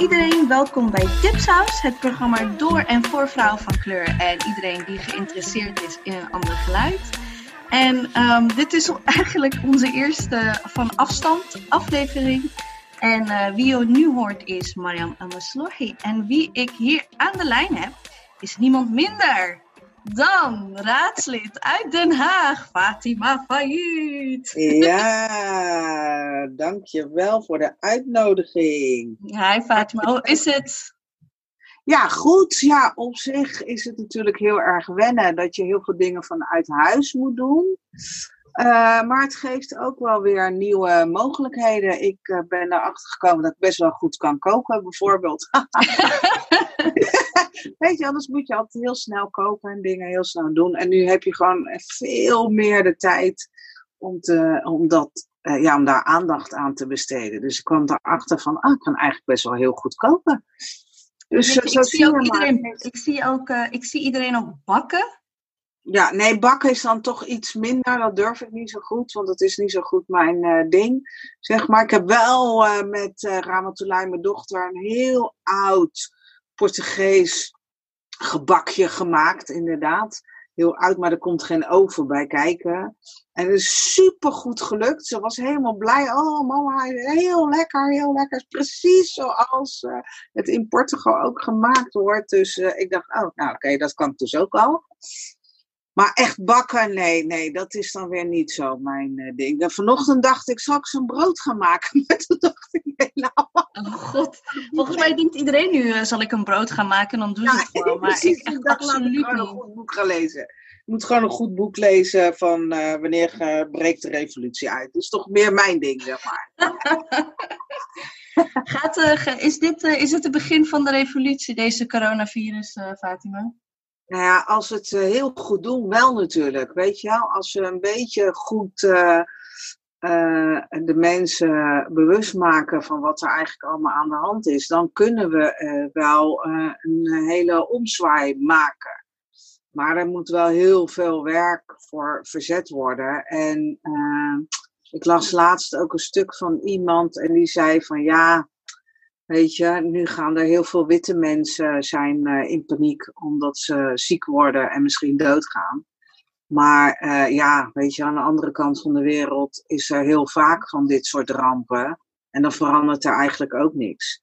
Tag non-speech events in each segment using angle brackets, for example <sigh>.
iedereen, welkom bij Tipshouse, het programma door en voor vrouwen van kleur en iedereen die geïnteresseerd is in een ander geluid. En um, dit is <laughs> eigenlijk onze eerste van afstand aflevering. En uh, wie je nu hoort is Mariam Amaslohi. En wie ik hier aan de lijn heb, is niemand minder dan raadslid uit Den Haag, Fatima Fayoud. Ja, <laughs> dankjewel voor de uitnodiging. Hi Fatima, hoe is het? Ja, goed. Ja, op zich is het natuurlijk heel erg wennen dat je heel veel dingen vanuit huis moet doen. Uh, maar het geeft ook wel weer nieuwe mogelijkheden. Ik uh, ben erachter gekomen dat ik best wel goed kan koken, bijvoorbeeld. <laughs> Weet je, anders moet je altijd heel snel koken en dingen heel snel doen. En nu heb je gewoon veel meer de tijd om, te, om, dat, uh, ja, om daar aandacht aan te besteden. Dus ik kwam erachter van, ah, ik kan eigenlijk best wel heel goed koken. Dus ik, zo ik, zie iedereen, ik, zie ook, ik zie iedereen ook bakken. Ja, nee, bakken is dan toch iets minder. Dat durf ik niet zo goed, want dat is niet zo goed mijn uh, ding. Zeg maar, ik heb wel uh, met uh, mijn dochter, een heel oud Portugees gebakje gemaakt, inderdaad. Heel oud, maar er komt geen oven bij kijken. En het is super goed gelukt. Ze was helemaal blij. Oh, mama, heel lekker, heel lekker. Precies zoals het in Portugal ook gemaakt wordt. Dus ik dacht, oh, nou oké, dat kan dus ook al. Maar echt bakken, nee, nee, dat is dan weer niet zo mijn uh, ding. En vanochtend dacht ik, zal ik zo'n brood gaan maken? <laughs> Maar toen dacht ik, nee, nou. Oh god, volgens mij denkt iedereen nu, uh, zal ik een brood gaan maken? Dan doen ze het gewoon. <laughs> Maar precies, ik echt absoluut ik gewoon een goed boek gaan lezen. Je moet gewoon een goed boek lezen van uh, wanneer breekt de revolutie uit. Dat is toch meer mijn ding, zeg maar. <laughs> Gaat, is, dit, is het het begin van de revolutie, deze coronavirus, Fatima? Nou ja, als het heel goed doen, wel natuurlijk. Weet je wel, als we een beetje goed uh, uh, de mensen bewust maken van wat er eigenlijk allemaal aan de hand is, dan kunnen we wel een hele omzwaai maken. Maar er moet wel heel veel werk voor verzet worden. En ik las laatst ook een stuk van iemand en die zei van ja, Weet je, nu gaan er heel veel witte mensen zijn uh, in paniek omdat ze ziek worden en misschien doodgaan. Maar uh, ja, weet je, aan de andere kant van de wereld is er heel vaak van dit soort rampen. En dan verandert er eigenlijk ook niks.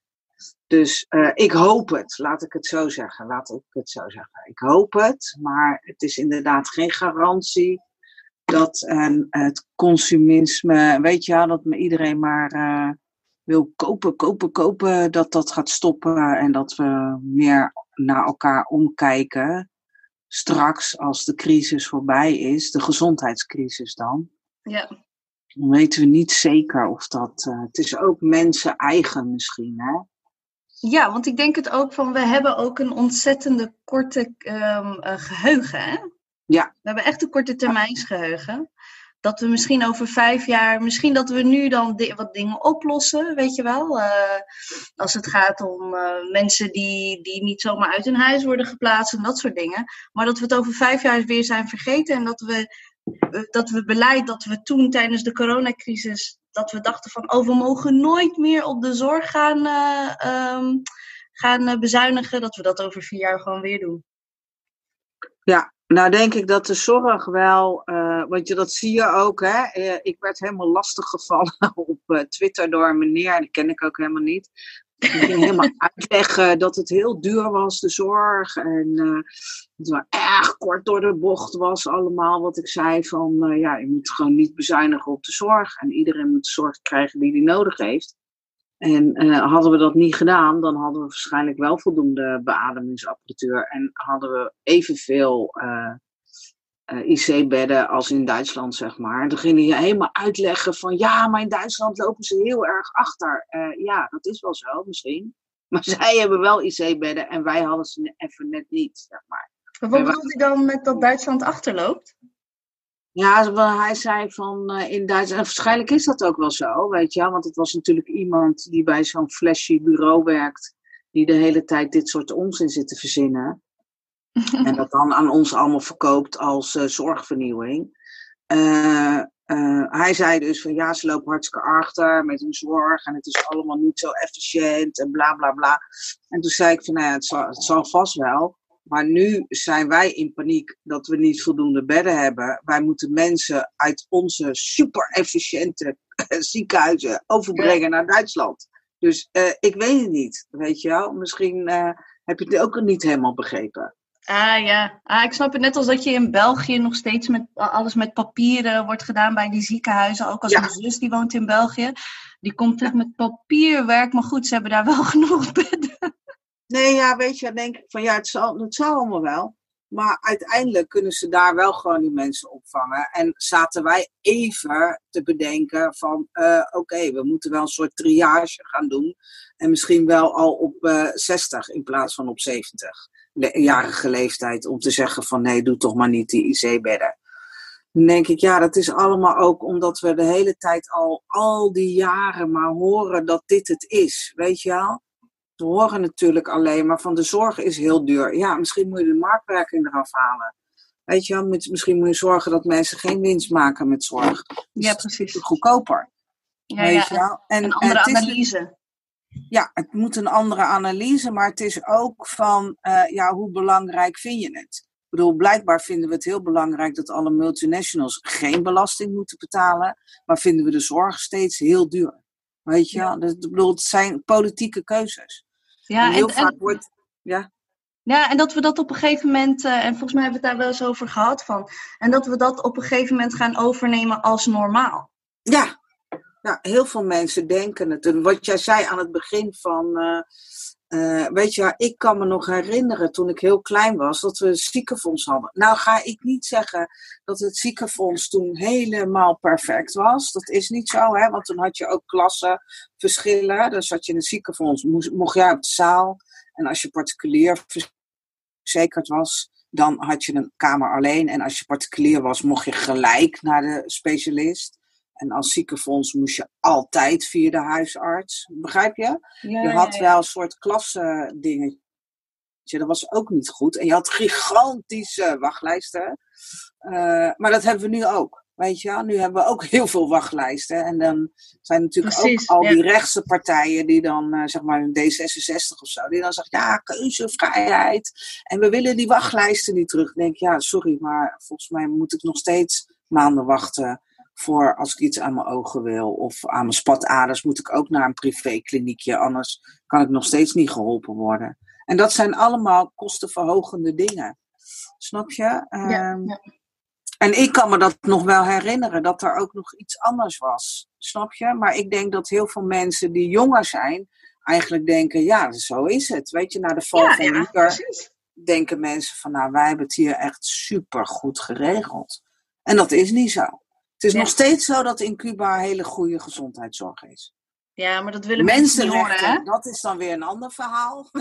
Dus uh, ik hoop het, laat ik het zo zeggen. Laat ik het zo zeggen. Ik hoop het, maar het is inderdaad geen garantie dat het consumisme, weet je, dat iedereen maar wil kopen, kopen, kopen, dat dat gaat stoppen en dat we meer naar elkaar omkijken. Straks, als de crisis voorbij is, de gezondheidscrisis dan. Ja. Dan weten we niet zeker of dat. Uh, het is ook mensen eigen misschien, hè? Ja, want ik denk het ook van, we hebben ook een ontzettende korte um, uh, geheugen, hè? Ja. We hebben echt een korte termijnsgeheugen dat we misschien over vijf jaar, misschien dat we nu dan wat dingen oplossen, weet je wel. Uh, als het gaat om uh, mensen die, die niet zomaar uit hun huis worden geplaatst en dat soort dingen. Maar dat we het over vijf jaar weer zijn vergeten en dat we, uh, dat we beleid dat we toen tijdens de coronacrisis, dat we dachten van, oh, we mogen nooit meer op de zorg gaan, um, gaan bezuinigen, dat we dat over vier jaar gewoon weer doen. Ja, nou denk ik dat de zorg wel, uh, want je, dat zie je ook, hè. Uh, ik werd helemaal lastig gevallen <laughs> op uh, Twitter door een meneer, die ken ik ook helemaal niet. Die ging helemaal <laughs> uitleggen dat het heel duur was, de zorg. En het wel erg kort door de bocht was allemaal wat ik zei van, ja, je moet gewoon niet bezuinigen op de zorg. En iedereen moet de zorg krijgen die hij nodig heeft. En uh, hadden we dat niet gedaan, dan hadden we waarschijnlijk wel voldoende beademingsapparatuur en hadden we evenveel uh, uh, IC-bedden als in Duitsland, zeg maar. En toen ging je helemaal uitleggen van ja, maar in Duitsland lopen ze heel erg achter. ja, dat is wel zo, misschien. <laughs> Maar zij hebben wel IC-bedden en wij hadden ze even net niet, zeg maar. Maar wat bedoelt u dan met dat Duitsland achterloopt? Ja, hij zei van uh, in Duitsland, en waarschijnlijk is dat ook wel zo, weet je, want het was natuurlijk iemand die bij zo'n flashy bureau werkt, die de hele tijd dit soort onzin zit te verzinnen. <laughs> en dat dan aan ons allemaal verkoopt als uh, zorgvernieuwing. Uh, uh, hij zei dus van ja, ze lopen hartstikke achter met hun zorg en het is allemaal niet zo efficiënt en bla bla bla. En toen zei ik van nou ja, het zal, het zal vast wel. Maar nu zijn wij in paniek dat we niet voldoende bedden hebben. Wij moeten mensen uit onze super efficiënte <laughs> ziekenhuizen overbrengen naar Duitsland. Dus uh, ik weet het niet, weet je wel. Misschien uh, heb je het ook niet helemaal begrepen. Ah ja, ah, ik snap het net als dat je in België nog steeds met alles met papieren wordt gedaan bij die ziekenhuizen. Ook als ja. mijn zus die woont in België, die komt echt met papierwerk. Maar goed, ze hebben daar wel <laughs> genoeg bedden. Nee, ja, weet je, dan denk ik van ja, het zal, het zal allemaal wel. Maar uiteindelijk kunnen ze daar wel gewoon die mensen opvangen. En zaten wij even te bedenken van uh, oké, we moeten wel een soort triage gaan doen. En misschien wel al op uh, 60 in plaats van op 70 jarige leeftijd om te zeggen van nee, doe toch maar niet die IC-bedden. Dan denk ik, ja, dat is allemaal ook omdat we de hele tijd al, al die jaren maar horen dat dit het is. Weet je wel? We horen natuurlijk alleen maar van de zorg is heel duur. Ja, misschien moet je de marktwerking eraf halen. Weet je wel, misschien moet je zorgen dat mensen geen winst maken met zorg. ja, precies. Goedkoper. Ja, weet ja, je wel? En, een andere analyse ja, het moet een andere analyse, maar het is ook van, uh, ja, hoe belangrijk vind je het? Ik bedoel, blijkbaar vinden we het heel belangrijk dat alle multinationals geen belasting moeten betalen, maar vinden we de zorg steeds heel duur. Weet je, ja. dus, ik bedoel, het zijn politieke keuzes. Ja, en heel en, vaak wordt, ja. Ja, en dat we dat op een gegeven moment, uh, en volgens mij hebben we het daar wel eens over gehad van, en dat we dat op een gegeven moment gaan overnemen als normaal. Ja, ja, heel veel mensen denken het. En wat jij zei aan het begin van. Uh, uh, weet je, ik kan me nog herinneren toen ik heel klein was dat we een ziekenfonds hadden. Nou ga ik niet zeggen dat het ziekenfonds toen helemaal perfect was. Dat is niet zo, hè? want toen had je ook klassenverschillen. Dan zat je het ziekenfonds, moest, mocht jij op de zaal. En als je particulier verzekerd was, dan had je een kamer alleen. En als je particulier was, mocht je gelijk naar de specialist. En als ziekenfonds moest je altijd via de huisarts. Begrijp je? Ja, je had wel een soort klasse dingetje. Dat was ook niet goed. En je had gigantische wachtlijsten. Uh, maar dat hebben we nu ook. Weet je, nu hebben we ook heel veel wachtlijsten. En dan zijn natuurlijk Precies, ook al die rechtse partijen die dan, uh, zeg maar een D66 of zo, die dan zeggen, ja, keuzevrijheid. En we willen die wachtlijsten niet terug. Dan denk ik, ja, sorry, maar volgens mij moet ik nog steeds maanden wachten voor als ik iets aan mijn ogen wil of aan mijn spataders, moet ik ook naar een privékliniekje. Anders kan ik nog steeds niet geholpen worden. En dat zijn allemaal kostenverhogende dingen. Snap je? Ja, um, ja. En ik kan me dat nog wel herinneren, dat er ook nog iets anders was. Snap je? Maar ik denk dat heel veel mensen die jonger zijn, eigenlijk denken, ja, zo is het. Weet je, na de val ja, van Hitler denken mensen van, nou, wij hebben het hier echt super goed geregeld. En dat is niet zo. Het is ja. nog steeds zo dat in Cuba hele goede gezondheidszorg is. Ja, maar dat willen mensen niet horen, Dat is dan weer een ander verhaal. <laughs> <laughs>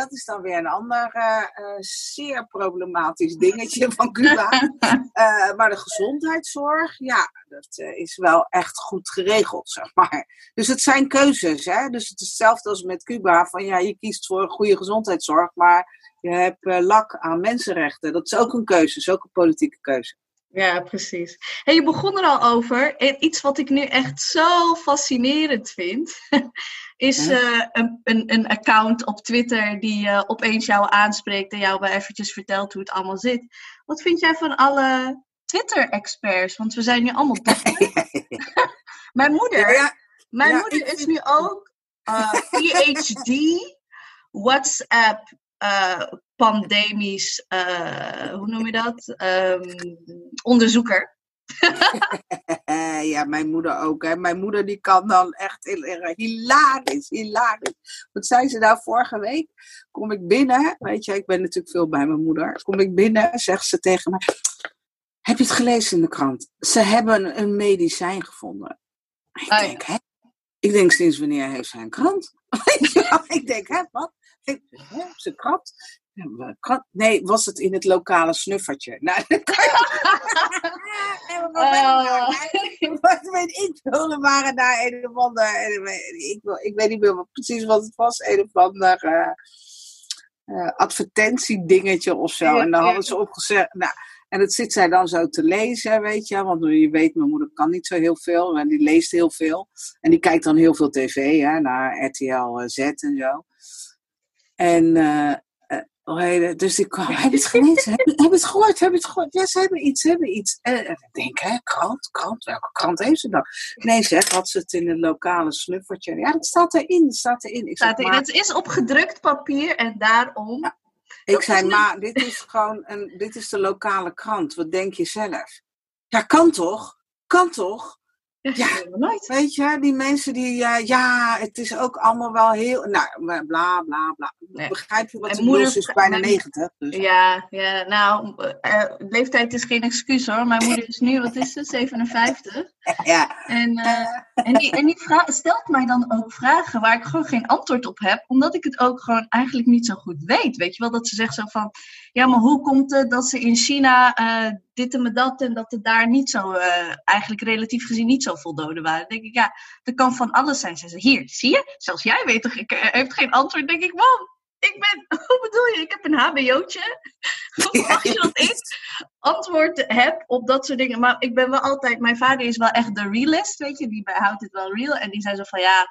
dat is dan weer een ander uh, uh, zeer problematisch dingetje van Cuba. uh, maar de gezondheidszorg, ja, dat is wel echt goed geregeld, zeg maar. Dus het zijn keuzes, hè. Dus het is hetzelfde als met Cuba. Van ja, je kiest voor goede gezondheidszorg, maar je hebt lak aan mensenrechten. Dat is ook een keuze, dat is ook een politieke keuze. Ja, precies. Hey, je begon er al over. Iets wat ik nu echt zo fascinerend vind, <laughs> is uh, een, een, een, account op Twitter die uh, opeens jou aanspreekt en jou wel eventjes vertelt hoe het allemaal zit. Wat vind jij van alle Twitter-experts? Want we zijn nu allemaal <laughs> <laughs> Mijn moeder, ja, ja. Mijn ja, moeder is nu ook uh, PhD WhatsApp pandemisch, uh, hoe noem je dat? Um, onderzoeker. <laughs> ja, mijn moeder ook. Hè. Mijn moeder die kan dan echt hilarisch, hilarisch. Wat zei ze nou vorige week? Kom ik binnen, weet je, ik ben natuurlijk veel bij mijn moeder. Kom ik binnen, zegt ze tegen mij, heb je het gelezen in de krant? Ze hebben een medicijn gevonden. Ik oh, denk, hè? Ik denk, sinds wanneer heeft zij een krant? <laughs> ik denk, hè, wat? Ik, hè, ze krant? Nee, was het in het lokale snuffertje? <laughs> Nou, dan kan je... Wat <laughs> weet ik veel, er waren daar een of ander... Ik, ik weet niet meer precies wat het was. Een of ander... Uh, uh, advertentiedingetje of zo. En dan hadden ze opgezet. Nou, en dat zit zij dan zo te lezen, weet je. Want je weet, mijn moeder kan niet zo heel veel. En die leest heel veel. En die kijkt dan heel veel tv, hè, naar RTL Z en zo. En uh, uh, dus ik kwam, heb je het gelezen? heb, je het gehoord? Heb je het gehoord? Ja, ze hebben iets, ze hebben iets. En ik denk, hè, krant, krant, welke krant heeft ze dan? Nee, zeg, had ze het in een lokale snuffertje. Ja, dat staat erin, dat staat erin. Ik staat erin. Het is op gedrukt papier en daarom... Ik zei, maar dit is gewoon een, dit is de lokale krant. Wat denk je zelf? Ja, kan toch? Kan toch? Ja, weet je, die mensen die, uh, ja, het is ook allemaal wel heel, nou, bla bla bla. Nee. Begrijp je wat ze moeder is? bijna 90. Dus. Ja, ja, nou, uh, leeftijd is geen excuus hoor. Mijn moeder is nu, wat is ze, 57. Ja. En, uh, en die, en die stelt mij dan ook vragen waar ik gewoon geen antwoord op heb, omdat ik het ook gewoon eigenlijk niet zo goed weet. Weet je wel, dat ze zegt zo van, ja, maar hoe komt het dat ze in China dit en dat en dat er daar niet zo, eigenlijk relatief gezien niet zoveel doden waren? Dan denk ik, ja, dat kan van alles zijn. Ze zeggen, hier, zie je? Zelfs jij weet toch, ik heeft geen antwoord. denk ik, wow, ik ben, <laughs> hoe bedoel je? Ik heb een HBO'tje. <laughs> <laughs> Als je dat ik antwoord heb op dat soort dingen. Maar ik ben wel altijd, mijn vader is wel echt de realist, weet je. Die houdt het wel real. En die zei zo van, ja,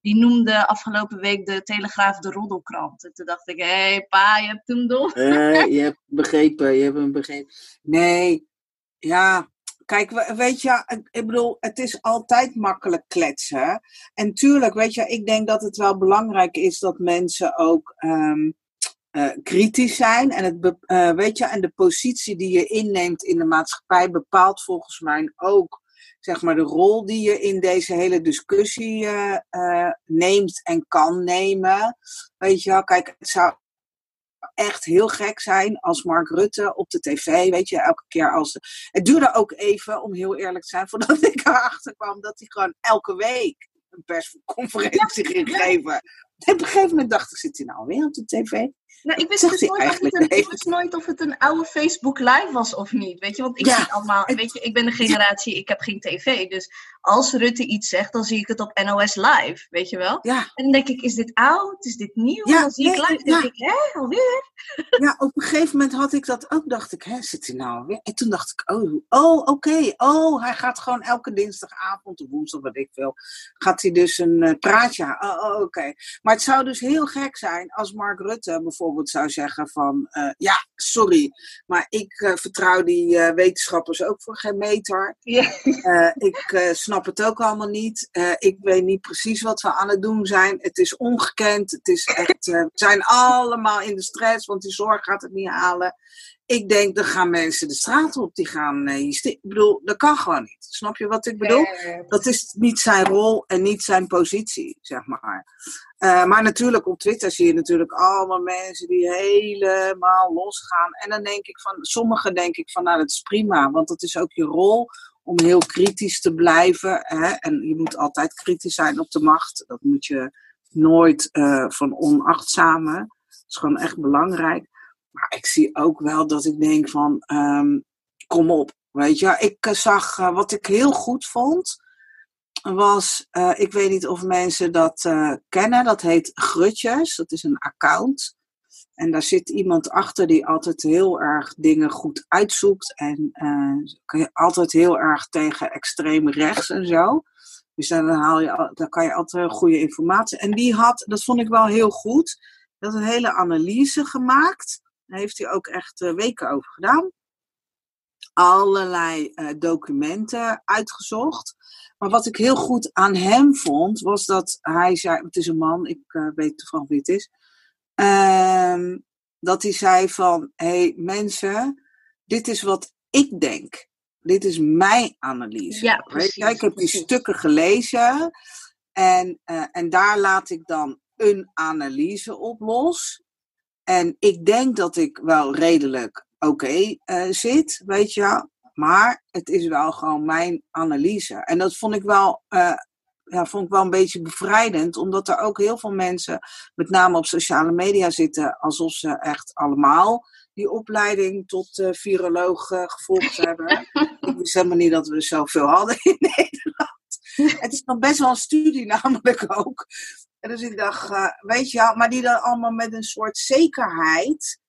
die noemde afgelopen week de Telegraaf de roddelkrant. En toen dacht ik, hé hey, pa, je hebt hem door. Uh, je hebt begrepen, je hebt hem begrepen. Nee, ja, Kijk, weet je, ik bedoel, het is altijd makkelijk kletsen. En tuurlijk, weet je, ik denk dat het wel belangrijk is dat mensen ook um, uh, kritisch zijn. En, het, uh, weet je, en de positie die je inneemt in de maatschappij bepaalt volgens mij ook zeg maar, de rol die je in deze hele discussie uh, neemt en kan nemen. Weet je wel, kijk, het zou echt heel gek zijn als Mark Rutte op de tv, weet je, elke keer als... Het duurde ook even, om heel eerlijk te zijn, voordat <laughs> ik erachter kwam dat hij gewoon elke week een persconferentie ging geven. Op een gegeven moment dacht ik, zit hij nou weer op de tv? Nou, ik wist, dus nooit of het een, ik wist nooit of het een oude Facebook live was of niet. Weet je, want ik zie allemaal, weet je, ik ben de generatie, ik heb geen tv. Dus als Rutte iets zegt, dan zie ik het op NOS live, weet je wel? Ja. En dan denk ik, is dit oud? Is dit nieuw? Ja, dan zie ik live, denk ik, hè, alweer? Ja, op een gegeven moment had ik dat ook, dacht ik, hè, zit hij nou weer? En toen dacht ik, oh, oh oké, oh, hij gaat gewoon elke dinsdagavond of woensdag, wat ik veel, gaat hij dus een uh, praatje Oh, oh oké. Maar het zou dus heel gek zijn als Mark Rutte bijvoorbeeld zou zeggen van, uh, ja, sorry, maar ik uh, vertrouw die uh, wetenschappers ook voor geen meter. Yeah. ik snap het ook allemaal niet. ik weet niet precies wat we aan het doen zijn. Het is ongekend. Het is echt, we zijn allemaal in de stress, want die zorg gaat het niet halen. Ik denk, dan gaan mensen de straat op, die gaan. ik bedoel, dat kan gewoon niet. Snap je wat ik bedoel? Dat is niet zijn rol en niet zijn positie, zeg maar. Uh, maar natuurlijk op Twitter zie je natuurlijk allemaal mensen die helemaal losgaan. En dan denk ik van, sommigen denk ik van, nou dat is prima, want dat is ook je rol om heel kritisch te blijven. Hè? En je moet altijd kritisch zijn op de macht. Dat moet je nooit uh, van onachtzamen. Dat is gewoon echt belangrijk. Maar ik zie ook wel dat ik denk van, um, kom op. Weet je, ik uh, zag wat ik heel goed vond was, uh, ik weet niet of mensen dat uh, kennen, dat heet Grutjes. Dat is een account. En daar zit iemand achter die altijd heel erg dingen goed uitzoekt. En uh, altijd heel erg tegen extreem rechts en zo. Dus dan, haal je, dan kan je altijd goede informatie. En die had, dat vond ik wel heel goed, dat een hele analyse gemaakt. Daar heeft hij ook echt weken over gedaan. Allerlei documenten uitgezocht. Maar wat ik heel goed aan hem vond, was dat hij zei, het is een man, ik uh, weet toevallig wie het is, uh, dat hij zei van, hé hey, mensen, dit is wat ik denk. Dit is mijn analyse. Ja, precies, Weet je, ik heb die stukken gelezen en, uh, en daar laat ik dan een analyse op los. En ik denk dat ik wel redelijk oké okay, uh, zit, weet je maar het is wel gewoon mijn analyse. En dat vond ik wel, uh, ja, vond ik wel een beetje bevrijdend, omdat er ook heel veel mensen, met name op sociale media, zitten alsof ze echt allemaal die opleiding tot uh, viroloog uh, gevolgd <laughs> hebben. ik wist helemaal niet dat we er zoveel hadden in <laughs> Nederland. Het is nog best wel een studie <laughs> namelijk ook. En dus ik dacht, uh, weet je wel, maar die dan allemaal met een soort zekerheid.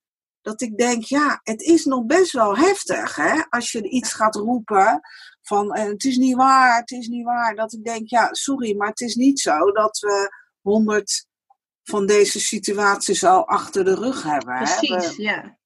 Dat ik denk, ja, het is nog best wel heftig, hè? Als je iets gaat roepen van, uh, het is niet waar, het is niet waar. Dat ik denk, ja, sorry, maar het is niet zo dat we honderd van deze situaties al achter de rug hebben. Precies, hè? We, ja.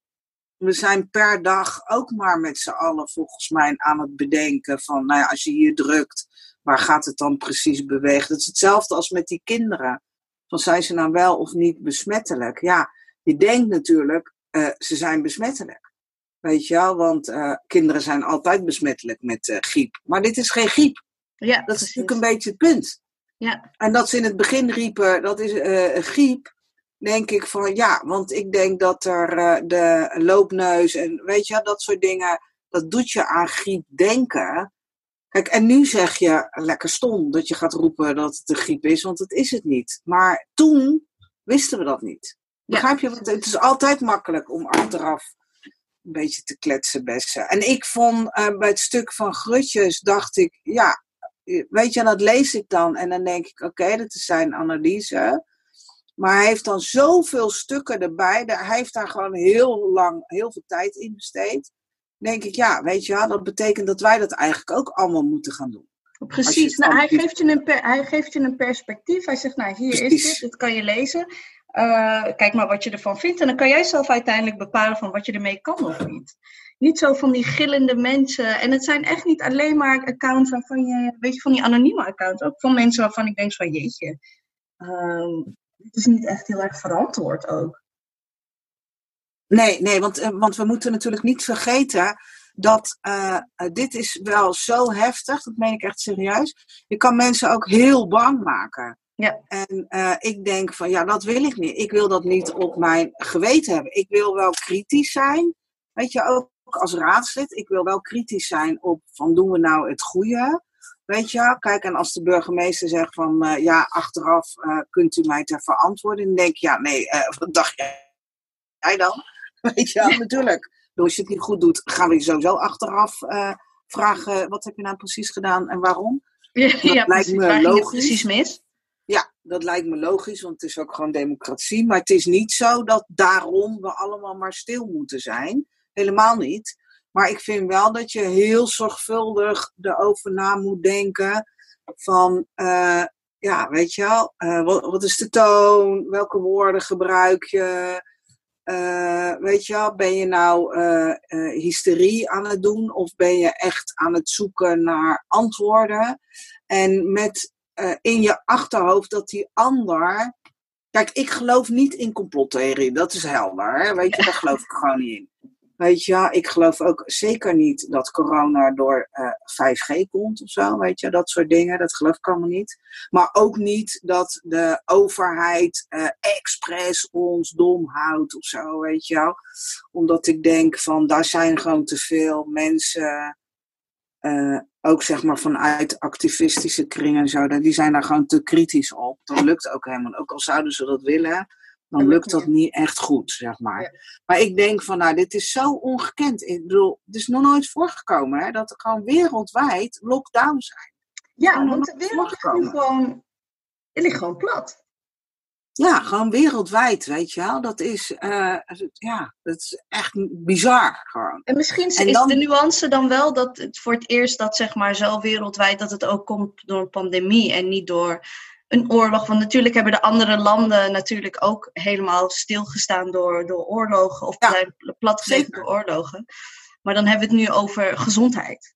We zijn per dag ook maar met z'n allen volgens mij aan het bedenken van, nou ja, als je hier drukt, waar gaat het dan precies bewegen? Dat is hetzelfde als met die kinderen. Van zijn ze nou wel of niet besmettelijk? Ja, je denkt natuurlijk, uh, ze zijn besmettelijk. Weet je wel, want uh, kinderen zijn altijd besmettelijk met uh, griep. Maar dit is geen griep. Ja, dat is natuurlijk een beetje het punt. Ja. En dat ze in het begin riepen, dat is griep, denk ik van ja, want ik denk dat er de loopneus en weet je, dat soort dingen, dat doet je aan griep denken. Kijk, en nu zeg je lekker stom dat je gaat roepen dat het de griep is, want het is het niet. Maar toen wisten we dat niet. Begrijp je? Want het is altijd makkelijk om achteraf een beetje te kletsen bessen. En ik vond uh, bij het stuk van Grutjes, dacht ik, ja, weet je, dat lees ik dan en dan denk ik, oké, okay, dat is zijn analyse. Maar hij heeft dan zoveel stukken erbij. Hij heeft daar gewoon heel lang, heel veel tijd in besteed. denk ik, ja, weet je dat betekent dat wij dat eigenlijk ook allemaal moeten gaan doen. Precies, nou, hij, geeft je een per, hij geeft je een perspectief. Hij zegt, nou, hier Precies. is dit, dit kan je lezen. Uh, kijk maar wat je ervan vindt. En dan kan jij zelf uiteindelijk bepalen van wat je ermee kan of niet. Niet zo van die gillende mensen. En het zijn echt niet alleen maar accounts waarvan je, weet je, van die anonieme accounts. Ook van mensen waarvan ik denk van, jeetje, uh, dit is niet echt heel erg verantwoord ook. Nee, nee, want, uh, want we moeten natuurlijk niet vergeten dat uh, dit is wel zo heftig, dat meen ik echt serieus. Je kan mensen ook heel bang maken. Ja. En uh, ik denk van ja, dat wil ik niet. Ik wil dat niet op mijn geweten hebben. Ik wil wel kritisch zijn. Weet je, ook als raadslid. Ik wil wel kritisch zijn op van doen we nou het goede. Weet je, kijk, en als de burgemeester zegt van uh, ja, achteraf uh, kunt u mij ter verantwoorden. Dan denk ik, ja, nee, wat dacht jij dan? <laughs> Weet je, ja, natuurlijk. Dus als je het niet goed doet, gaan we je sowieso achteraf vragen: wat heb je nou precies gedaan en waarom? Ja, dat ja, lijkt me Waar logisch. precies mis? Dat lijkt me logisch, want het is ook gewoon democratie. Maar het is niet zo dat daarom we allemaal maar stil moeten zijn. Helemaal niet. Maar ik vind wel dat je heel zorgvuldig erover na moet denken. Van, uh, ja, weet je wel, uh, wat, is de toon? Welke woorden gebruik je? Uh, weet je wel, ben je nou hysterie aan het doen? Of ben je echt aan het zoeken naar antwoorden? En met uh, in je achterhoofd dat die ander. Kijk, ik geloof niet in complottheorie, dat is helder. Hè? Weet je, daar geloof ik <laughs> gewoon niet in. Weet je, ik geloof ook zeker niet dat corona door uh, eh, 5G komt of zo. Weet je, dat soort dingen, dat geloof ik allemaal niet. Maar ook niet dat de overheid uh, expres ons dom houdt of zo, weet je wel. Omdat ik denk van, daar zijn gewoon te veel mensen uh, ook zeg maar vanuit activistische kringen en zo, die zijn daar gewoon te kritisch op. Dat lukt ook helemaal. Ook al zouden ze dat willen, dan lukt dat niet echt goed, zeg maar. Ja. Maar ik denk van, nou, dit is zo ongekend. Ik bedoel, het is nog nooit voorgekomen hè, dat er gewoon wereldwijd lockdown zijn. Ja, want de wereld ligt gewoon, ligt gewoon plat. Ja, gewoon wereldwijd, weet je wel. Dat is, uh, ja, dat is echt bizar gewoon. En misschien en is de nuance dan wel dat het voor het eerst dat zeg maar zo wereldwijd dat het ook komt door een pandemie en niet door een oorlog. Want natuurlijk hebben de andere landen natuurlijk ook helemaal stilgestaan door, door oorlogen of ja, platgezeten door oorlogen. Maar dan hebben we het nu over gezondheid.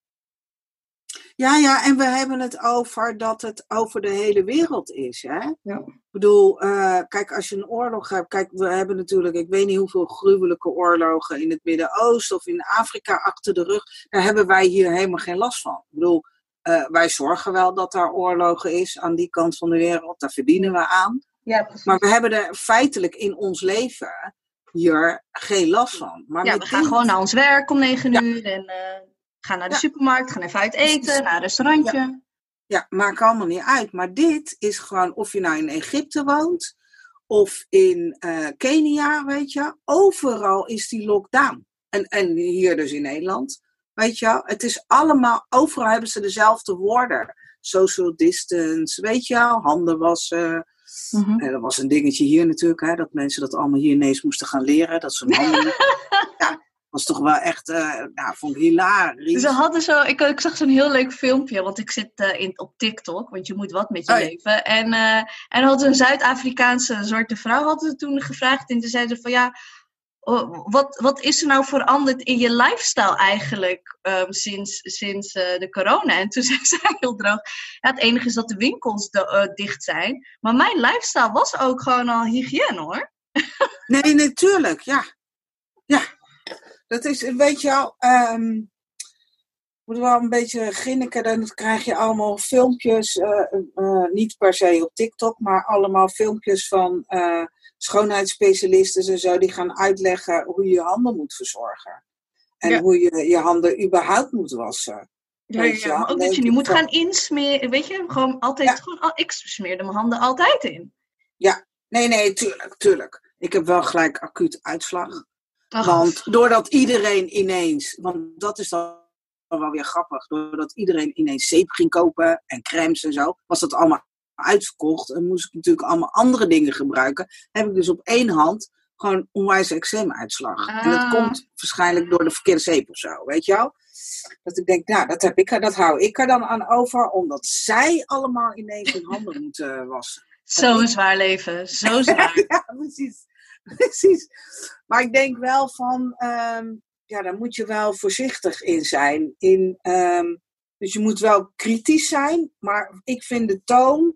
Ja, ja, en we hebben het over dat het over de hele wereld is. Hè? Ja. Ik bedoel, uh, kijk, als je een oorlog hebt. Kijk, we hebben natuurlijk, ik weet niet hoeveel gruwelijke oorlogen in het Midden-Oosten of in Afrika achter de rug. Daar hebben wij hier helemaal geen last van. Ik bedoel, uh, wij zorgen wel dat er oorlogen is aan die kant van de wereld. Daar verdienen we aan. Ja, precies. Maar we hebben er feitelijk in ons leven hier geen last van. Maar ja, we gaan gewoon naar ons werk om negen ja. uur en... Uh... Ga naar de ja. supermarkt, ga even uit eten, naar een restaurantje. Ja. ja, maakt allemaal niet uit. Maar dit is gewoon, of je nou in Egypte woont of in uh, Kenia, weet je, overal is die lockdown. En, en hier dus in Nederland, weet je, het is allemaal, overal hebben ze dezelfde woorden. Social distance, weet je, handen wassen, Mhm. En dat was een dingetje hier natuurlijk, hè, dat mensen dat allemaal hier ineens moesten gaan leren. Dat ze handen. <laughs> was toch wel echt, uh, nou, vond ik hilarisch. Ze hadden zo, ik, ik zag zo'n heel leuk filmpje, want ik zit uh, in, op TikTok, want je moet wat met je leven. En, uh, en hadden een Zuid-Afrikaanse zwarte vrouw hadden ze toen gevraagd en ze zeiden van ja, wat, wat is er nou veranderd in je lifestyle eigenlijk um, sinds, sinds de corona? En toen <laughs> zei zij heel droog, ja, het enige is dat de winkels de, dicht zijn, maar mijn lifestyle was ook gewoon al hygiëne hoor. nee, natuurlijk, ja. Ja, dat is een beetje al. Um, moet wel een beetje ginniken, dan krijg je allemaal filmpjes, uh, uh, niet per se op TikTok, maar allemaal filmpjes van uh, schoonheidsspecialisten en zo, die gaan uitleggen hoe je je handen moet verzorgen. En hoe je je handen überhaupt moet wassen. Ja, ja, ja, maar ook dat je niet moet gaan insmeren. Weet je, gewoon altijd. Gewoon, ik smeerde mijn handen altijd in. Ja, nee, nee, tuurlijk, tuurlijk. Ik heb wel gelijk acuut uitslag. Want doordat iedereen ineens, want dat is dan wel weer grappig, doordat iedereen ineens zeep ging kopen en crèmes en zo, was dat allemaal uitverkocht en moest ik natuurlijk allemaal andere dingen gebruiken. Heb ik dus op één hand gewoon onwijs eczeemuitslag. Ah. En dat ah. komt waarschijnlijk door de verkeerde zeep of zo, weet je wel? Dat ik denk, nou, dat, heb ik, dat hou ik er dan aan over, omdat zij allemaal ineens hun handen moeten wassen. Zo'n zwaar leven, zo zwaar. <laughs> ja, precies. <laughs> Precies. Maar ik denk wel van, ehm, ja, daar moet je wel voorzichtig in zijn. In, ehm, dus je moet wel kritisch zijn, maar ik vind de toon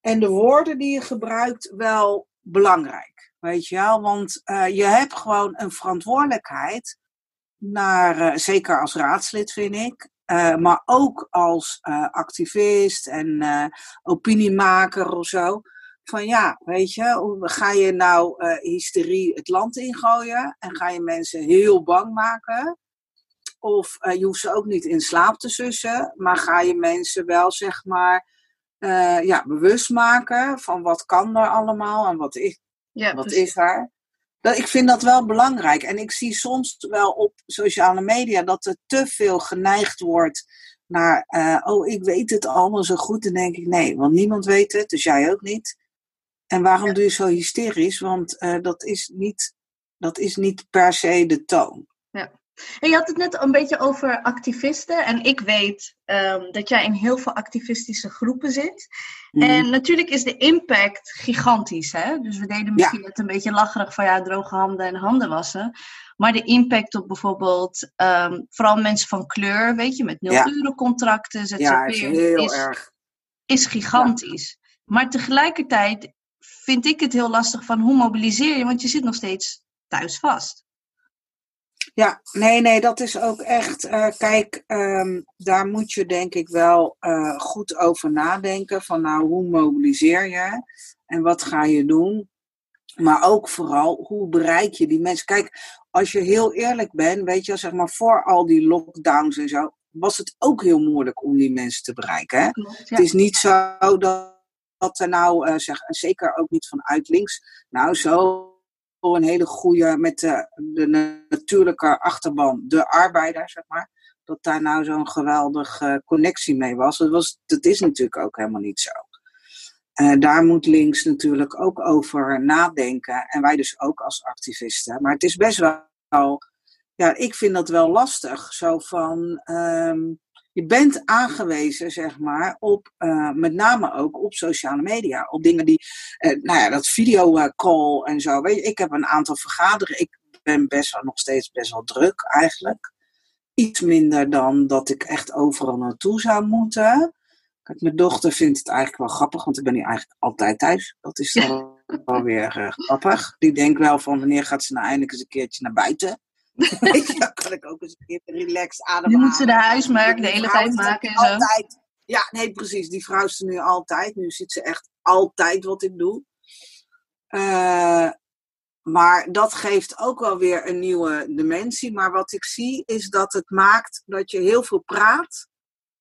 en de woorden die je gebruikt wel belangrijk. Weet je wel? Want uh, je hebt gewoon een verantwoordelijkheid, naar, uh, zeker als raadslid vind ik, uh, maar ook als activist en opiniemaker of zo van ja, weet je, ga je nou uh, hysterie het land ingooien en ga je mensen heel bang maken? Of uh, je hoeft ze ook niet in slaap te sussen, maar ga je mensen wel zeg maar uh, ja, bewust maken van wat kan er allemaal en wat is, ja, wat is er. Dat, ik vind dat wel belangrijk. En ik zie soms wel op sociale media dat er te veel geneigd wordt naar, oh, ik weet het allemaal zo goed. Dan denk ik, nee, want niemand weet het, dus jij ook niet. En waarom doe je zo hysterisch? Want uh, dat, is niet, dat is niet per se de toon. Ja. En je had het net een beetje over activisten. En ik weet um, dat jij in heel veel activistische groepen zit. Mhm. En natuurlijk is de impact gigantisch. Hè? Dus we deden misschien ja. net een beetje lacherig van ja, droge handen en handen wassen. Maar de impact op bijvoorbeeld um, vooral mensen van kleur, weet je, met nul ja. ZZP'ers, ja, is, is, is gigantisch. Maar tegelijkertijd vind ik het heel lastig van hoe mobiliseer je, want je zit nog steeds thuis vast. Ja, nee, nee, dat is ook echt. Uh, kijk, um, daar moet je denk ik wel uh, goed over nadenken. Van nou, hoe mobiliseer je en wat ga je doen? Maar ook vooral, hoe bereik je die mensen? Kijk, als je heel eerlijk bent, weet je, zeg maar, voor al die lockdowns en zo, was het ook heel moeilijk om die mensen te bereiken. Hè? Ja. Het is niet zo dat dat er nou, uh, zeg, zeker ook niet vanuit links, nou zo een hele goede met de, de natuurlijke achterban, de arbeider, zeg maar, dat daar nou zo'n geweldige connectie mee was. Dat, was. dat is natuurlijk ook helemaal niet zo. Daar moet links natuurlijk ook over nadenken. En wij dus ook als activisten. Maar het is best wel. Ja, ik vind dat wel lastig. Zo van. Um, je bent aangewezen, zeg maar, op uh, met name ook op sociale media. Op dingen die, uh, nou ja, dat videocall en zo. Weet je, ik heb een aantal vergaderingen. Ik ben best wel nog steeds best wel druk eigenlijk. Iets minder dan dat ik echt overal naartoe zou moeten. Kijk, mijn dochter vindt het eigenlijk wel grappig, want ik ben hier eigenlijk altijd thuis. Dat is dan <laughs> wel weer uh, grappig. Die denkt wel van wanneer gaat ze nou eindelijk eens een keertje naar buiten. Dan <laughs> kan ik ook eens een keer relaxed ademhalen. Nu moet ze de huismerk de hele tijd maken en zo. Ja, nee, precies. Die vrouw is er nu altijd. Nu ziet ze echt altijd wat ik doe. Uh, maar dat geeft ook wel weer een nieuwe dimensie. Maar wat ik zie is dat het maakt dat je heel veel praat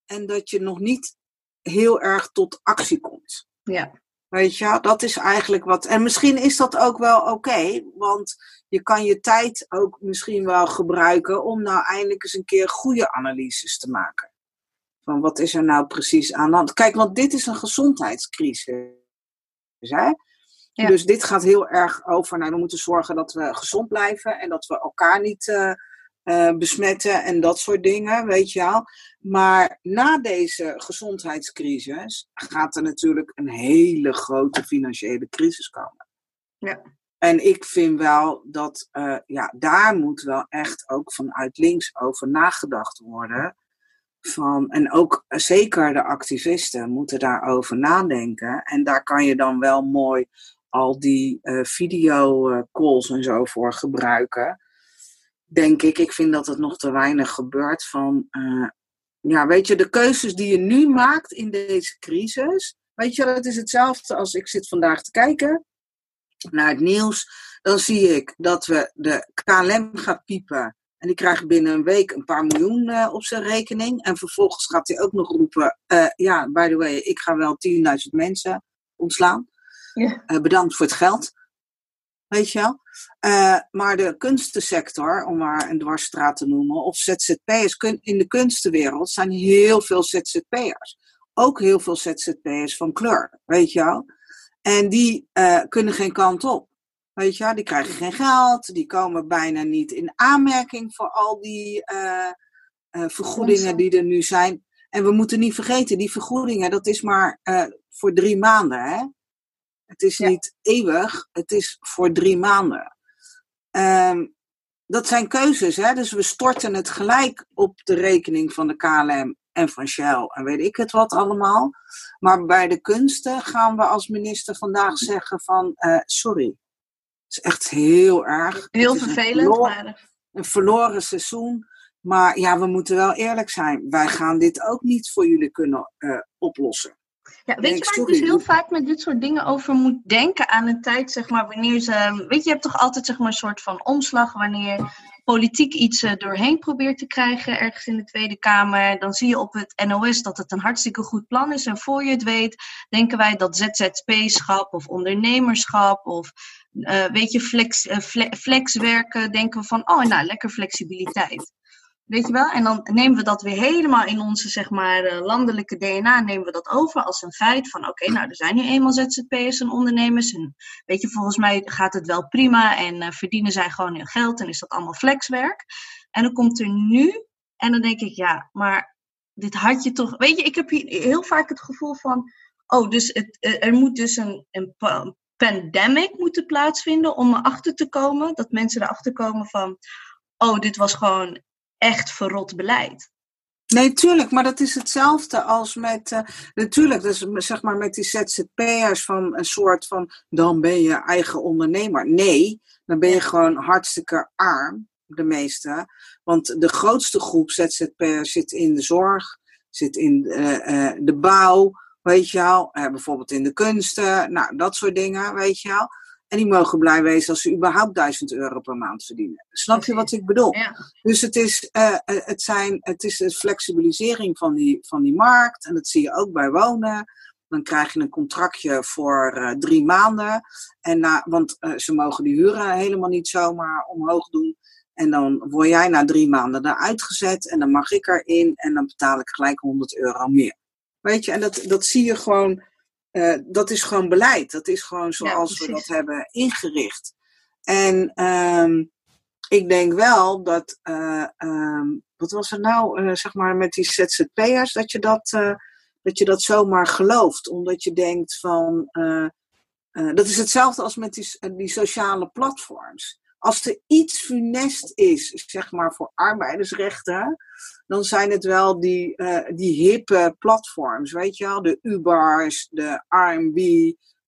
en dat je nog niet heel erg tot actie komt. Ja. Weet je, dat is eigenlijk wat. En misschien is dat ook wel oké, want je kan je tijd ook misschien wel gebruiken om nou eindelijk eens een keer goede analyses te maken. Van wat is er nou precies aan de hand? Kijk, want dit is een gezondheidscrisis. Hè? Dus dit gaat heel erg over, nou, we moeten zorgen dat we gezond blijven en dat we elkaar niet uh, uh, besmetten en dat soort dingen, weet je wel. Maar na deze gezondheidscrisis gaat er natuurlijk een hele grote financiële crisis komen. Ja. En ik vind wel dat, uh, ja, daar moet wel echt ook vanuit links over nagedacht worden. Van, en ook zeker de activisten moeten daarover nadenken. En daar kan je dan wel mooi al die uh, videocalls en zo voor gebruiken. Denk ik, ik vind dat het nog te weinig gebeurt van, ja, weet je, de keuzes die je nu maakt in deze crisis. Weet je, dat is hetzelfde als ik zit vandaag te kijken naar het nieuws. Dan zie ik dat we de KLM gaat piepen. En die krijgt binnen een week een paar miljoen uh, op zijn rekening. En vervolgens gaat hij ook nog roepen: uh, Ja, by the way, ik ga wel 10.000 mensen ontslaan. Ja. Uh, bedankt voor het geld. Weet je wel? Uh, maar de kunstensector, om maar een dwarsstraat te noemen, of ZZP'ers, in de kunstenwereld zijn heel veel ZZP'ers. Ook heel veel ZZP'ers van kleur, weet je wel? En die uh, kunnen geen kant op. Weet je, die krijgen geen geld, die komen bijna niet in aanmerking voor al die uh, uh, vergoedingen die er nu zijn. En we moeten niet vergeten, die vergoedingen, dat is maar voor drie maanden. Hè? Het is ja. niet eeuwig, het is voor drie maanden. Um, dat zijn keuzes, hè? dus we storten het gelijk op de rekening van de KLM en van Shell en weet ik het wat allemaal. Maar bij de kunsten gaan we als minister vandaag zeggen van uh, sorry. Het is echt heel erg. Heel vervelend. Een verloren, maar... een verloren seizoen. Maar ja, we moeten wel eerlijk zijn. Wij gaan dit ook niet voor jullie kunnen uh, oplossen. Ja, weet je waar ik dus heel vaak met dit soort dingen over moet denken aan een tijd, zeg maar, wanneer ze. Weet je, je hebt toch altijd zeg maar een soort van omslag wanneer politiek iets uh, doorheen probeert te krijgen ergens in de Tweede Kamer. Dan zie je op het NOS dat het een hartstikke goed plan is. En voor je het weet, denken wij dat ZZP-schap of ondernemerschap of uh, weet je, flex, uh, flexwerken, denken we van, oh nou, lekker flexibiliteit. Weet je wel? En dan nemen we dat weer helemaal in onze zeg maar, uh, landelijke DNA, nemen we dat over als een feit van oké, nou er zijn nu eenmaal ZZP'ers en ondernemers. En weet je, volgens mij gaat het wel prima en uh, verdienen zij gewoon hun geld en is dat allemaal flexwerk. En dan komt er nu, en dan denk ik ja, maar dit had je toch. Weet je, ik heb hier heel vaak het gevoel van, oh, dus het, er moet dus een, een pandemic moeten plaatsvinden om erachter te komen, dat mensen erachter komen van, oh, dit was gewoon echt verrot beleid. Nee, tuurlijk, maar dat is hetzelfde als met, uh, natuurlijk, dus zeg maar met die ZZP'ers van een soort van, dan ben je eigen ondernemer. Nee, dan ben je gewoon hartstikke arm, de meeste. Want de grootste groep ZZP'ers zit in de zorg, zit in uh, uh, de bouw, weet je wel, bijvoorbeeld in de kunsten, nou, dat soort dingen, weet je wel. En die mogen blij wezen als ze überhaupt 1000 euro per maand verdienen. Snap je wat ik bedoel? Ja. Dus het is, uh, het, zijn, het is de flexibilisering van die, van die markt. En dat zie je ook bij wonen. Dan krijg je een contractje voor uh, drie maanden. En na, want uh, ze mogen die huren helemaal niet zomaar omhoog doen. En dan word jij na drie maanden eruit gezet. En dan mag ik erin. En dan betaal ik gelijk 100 euro meer. Weet je, en dat, dat zie je gewoon uh, dat is gewoon beleid. Dat is gewoon zoals ja, we dat hebben ingericht. En um, ik denk wel dat, uh, um, wat was er nou, uh, zeg maar met die ZZP'ers, dat je dat, dat je dat zomaar gelooft. Omdat je denkt van, dat is hetzelfde als met die, die sociale platforms. Als er iets funest is, zeg maar, voor arbeidersrechten, dan zijn het wel die, uh, die hippe platforms, weet je wel? De Ubers, de R&B,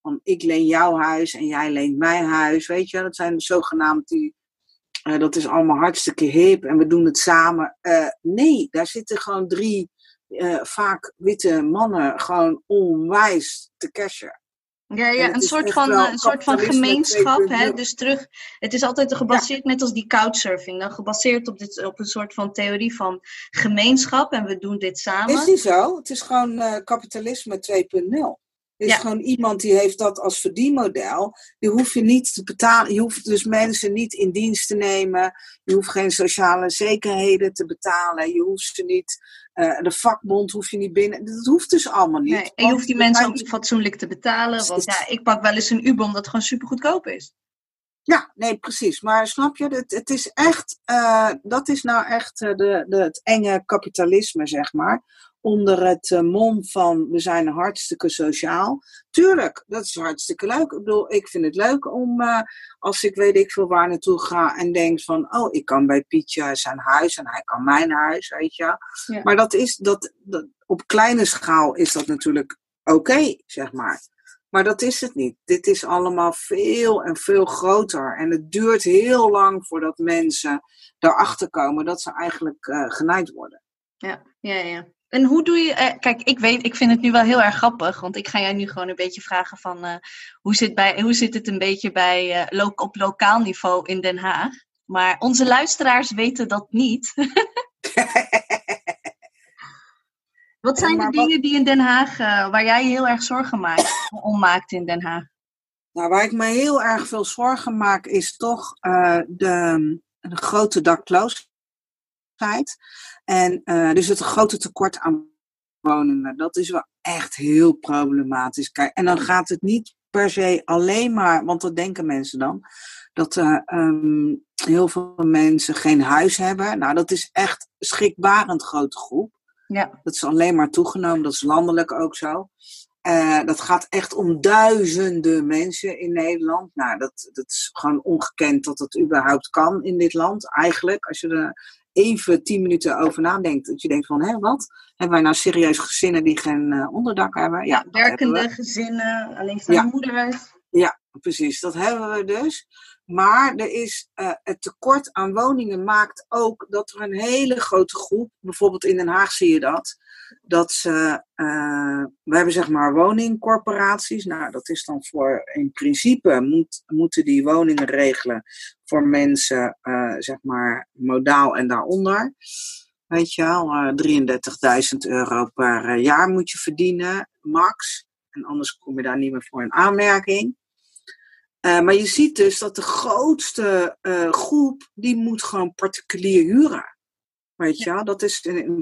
van ik leen jouw huis en jij leent mijn huis, weet je? Dat zijn zogenaamd die, uh, dat is allemaal hartstikke hip en we doen het samen. Uh, nee, daar zitten gewoon drie vaak witte mannen gewoon onwijs te cashen. Ja, ja een, soort van, een soort van gemeenschap. Hè? Dus terug, het is altijd gebaseerd, ja. net als die couchsurfing, dan gebaseerd op, dit, op een soort van theorie van gemeenschap en we doen dit samen. Is niet zo? Het is gewoon uh, kapitalisme 2.0. is gewoon iemand die heeft dat als verdienmodel. Die hoef je niet te betalen. Je hoeft dus mensen niet in dienst te nemen. Je hoeft geen sociale zekerheden te betalen. Je hoeft ze niet. Uh, de vakbond hoef je niet binnen. Dat hoeft dus allemaal niet. Nee, en je hoeft die mensen ook fatsoenlijk te betalen. Want ja, ik pak wel eens een Uber omdat het gewoon super goedkoop is. Ja, nee, precies. Maar snap je, het, het is echt, uh, dat is nou echt uh, de, de, het enge kapitalisme, zeg maar onder het uh, mom van we zijn hartstikke sociaal. Tuurlijk, dat is hartstikke leuk. Ik bedoel, ik vind het leuk om uh, als ik weet ik veel waar naartoe ga en denk van oh, ik kan bij Pietje zijn huis en hij kan mijn huis, weet je. Ja. Maar dat is dat, dat, op kleine schaal is dat natuurlijk oké, zeg maar. Maar dat is het niet. Dit is allemaal veel en veel groter. En het duurt heel lang voordat mensen erachter komen dat ze eigenlijk uh, genaaid worden. Ja, ja, ja. En hoe doe je. Eh, kijk, ik weet, ik vind het nu wel heel erg grappig. Want ik ga jij nu gewoon een beetje vragen van uh, hoe, zit bij, hoe zit het een beetje bij, uh, op lokaal niveau in Den Haag? Maar onze luisteraars weten dat niet. <laughs> wat zijn de dingen die in Den Haag, waar jij je heel erg zorgen maakt, om maakt in Den Haag? Nou, waar ik me heel erg veel zorgen maak, is toch de, de grote dakloosheid. En uh, dus het grote tekort aan woningen, dat is wel echt heel problematisch. Kijk, en dan gaat het niet per se alleen maar, want dat denken mensen dan, dat uh, um, heel veel mensen geen huis hebben. Nou, dat is echt schrikbarend grote groep. Ja. Dat is alleen maar toegenomen, dat is landelijk ook zo. Uh, dat gaat echt om duizenden mensen in Nederland. Nou, dat, dat is gewoon ongekend dat dat überhaupt kan in dit land, eigenlijk. Als je er even tien minuten over nadenkt. Dat je denkt van, hé, wat? Hebben wij nou serieus gezinnen die geen uh, onderdak hebben? Ja, werkende gezinnen, alleen van ja. moeders. Ja, precies. Dat hebben we dus. Maar er is, uh, het tekort aan woningen maakt ook dat er een hele grote groep, bijvoorbeeld in Den Haag zie je dat, dat ze, uh, we hebben zeg maar woningcorporaties. Nou, dat is dan voor, in principe moet, moeten die woningen regelen voor mensen, uh, zeg maar, modaal en daaronder. Weet je wel, 33.000 euro per jaar moet je verdienen, max. En anders kom je daar niet meer voor in aanmerking. Uh, maar je ziet dus dat de grootste uh, groep, die moet gewoon particulier huren. Weet je, ja. dat is in,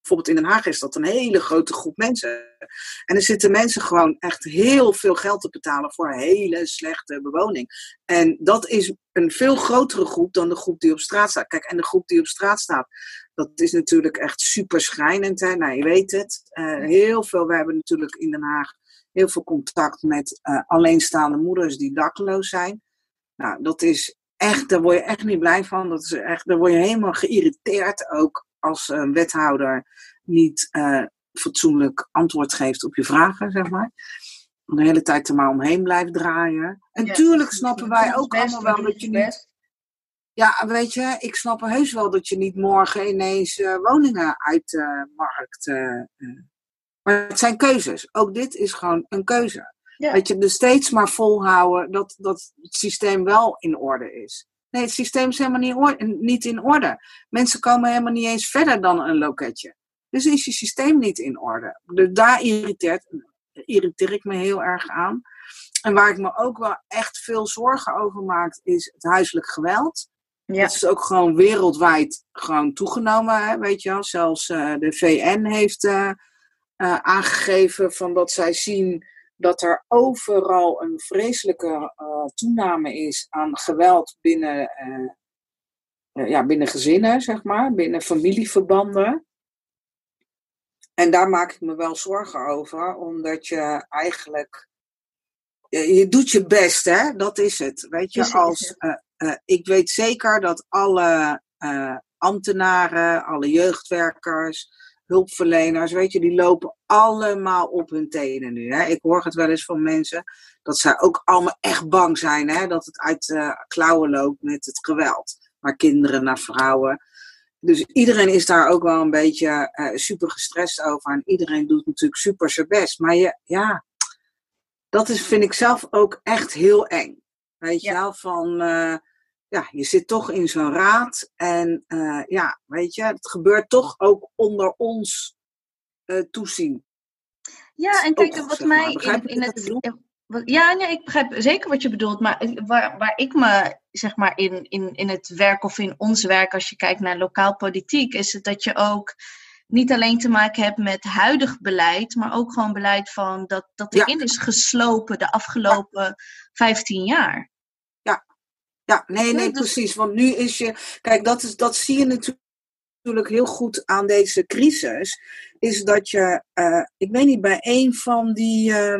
bijvoorbeeld in Den Haag is dat een hele grote groep mensen. En er zitten mensen gewoon echt heel veel geld te betalen voor een hele slechte bewoning. En dat is een veel grotere groep dan de groep die op straat staat. Kijk, en de groep die op straat staat, dat is natuurlijk echt super schrijnend. Hè? Nou, je weet het. Uh, heel veel, we hebben natuurlijk in Den Haag heel veel contact met uh, alleenstaande moeders die dakloos zijn. Nou, dat is echt, daar word je echt niet blij van. Dat is echt, daar word je helemaal geïrriteerd ook als een wethouder niet uh, fatsoenlijk antwoord geeft op je vragen, zeg maar. De hele tijd er maar omheen blijft draaien. En ja, tuurlijk snappen wij ook allemaal wel dat je niet. Ja, weet je, ik snap heus wel dat je niet morgen ineens uh, woningen uit de markt uh, maar het zijn keuzes. Ook dit is gewoon een keuze. Ja. Dat je dus steeds maar volhouden dat, dat het systeem wel in orde is. Nee, het systeem is helemaal niet, orde, niet in orde. Mensen komen helemaal niet eens verder dan een loketje. Dus is je systeem niet in orde. Dus daar irriteert, irriteer ik me heel erg aan. En waar ik me ook wel echt veel zorgen over maak, is het huiselijk geweld. Ja. Dat is ook gewoon wereldwijd gewoon toegenomen, hè, weet je wel. Zelfs uh, de VN heeft uh, uh, aangegeven van dat zij zien dat er overal een vreselijke uh, toename is aan geweld binnen, uh, ja, binnen gezinnen, zeg maar, binnen familieverbanden. En daar maak ik me wel zorgen over, omdat je eigenlijk. Je doet je best, hè? Dat is het. Weet je, als. ik weet zeker dat alle ambtenaren, alle jeugdwerkers, hulpverleners, weet je, die lopen allemaal op hun tenen nu. Hè. Ik hoor het wel eens van mensen dat zij ook allemaal echt bang zijn hè, dat het uit uh, klauwen loopt met het geweld. Maar kinderen naar vrouwen. Dus iedereen is daar ook wel een beetje uh, super gestrest over. En iedereen doet natuurlijk super zijn best. Maar je, ja, dat is, vind ik zelf ook echt heel eng. Weet je wel, van... Uh, ja, je zit toch in zo'n raad. En uh, ja, weet je, het gebeurt toch ook onder ons uh, toezien. Ja, en kijk, wat mij in, in het. Ja, nee, ik begrijp zeker wat je bedoelt. Maar waar, waar ik me, zeg maar, in, in, in het werk of in ons werk, als je kijkt naar lokaal politiek, is het dat je ook niet alleen te maken hebt met huidig beleid, maar ook gewoon beleid van dat, dat erin is geslopen de afgelopen ja. 15 jaar. Ja, nee, nee, precies. Want nu is je. Kijk, dat, is, dat zie je natuurlijk heel goed aan deze crisis. Is dat je, uh, ik weet niet, bij een van die. Uh,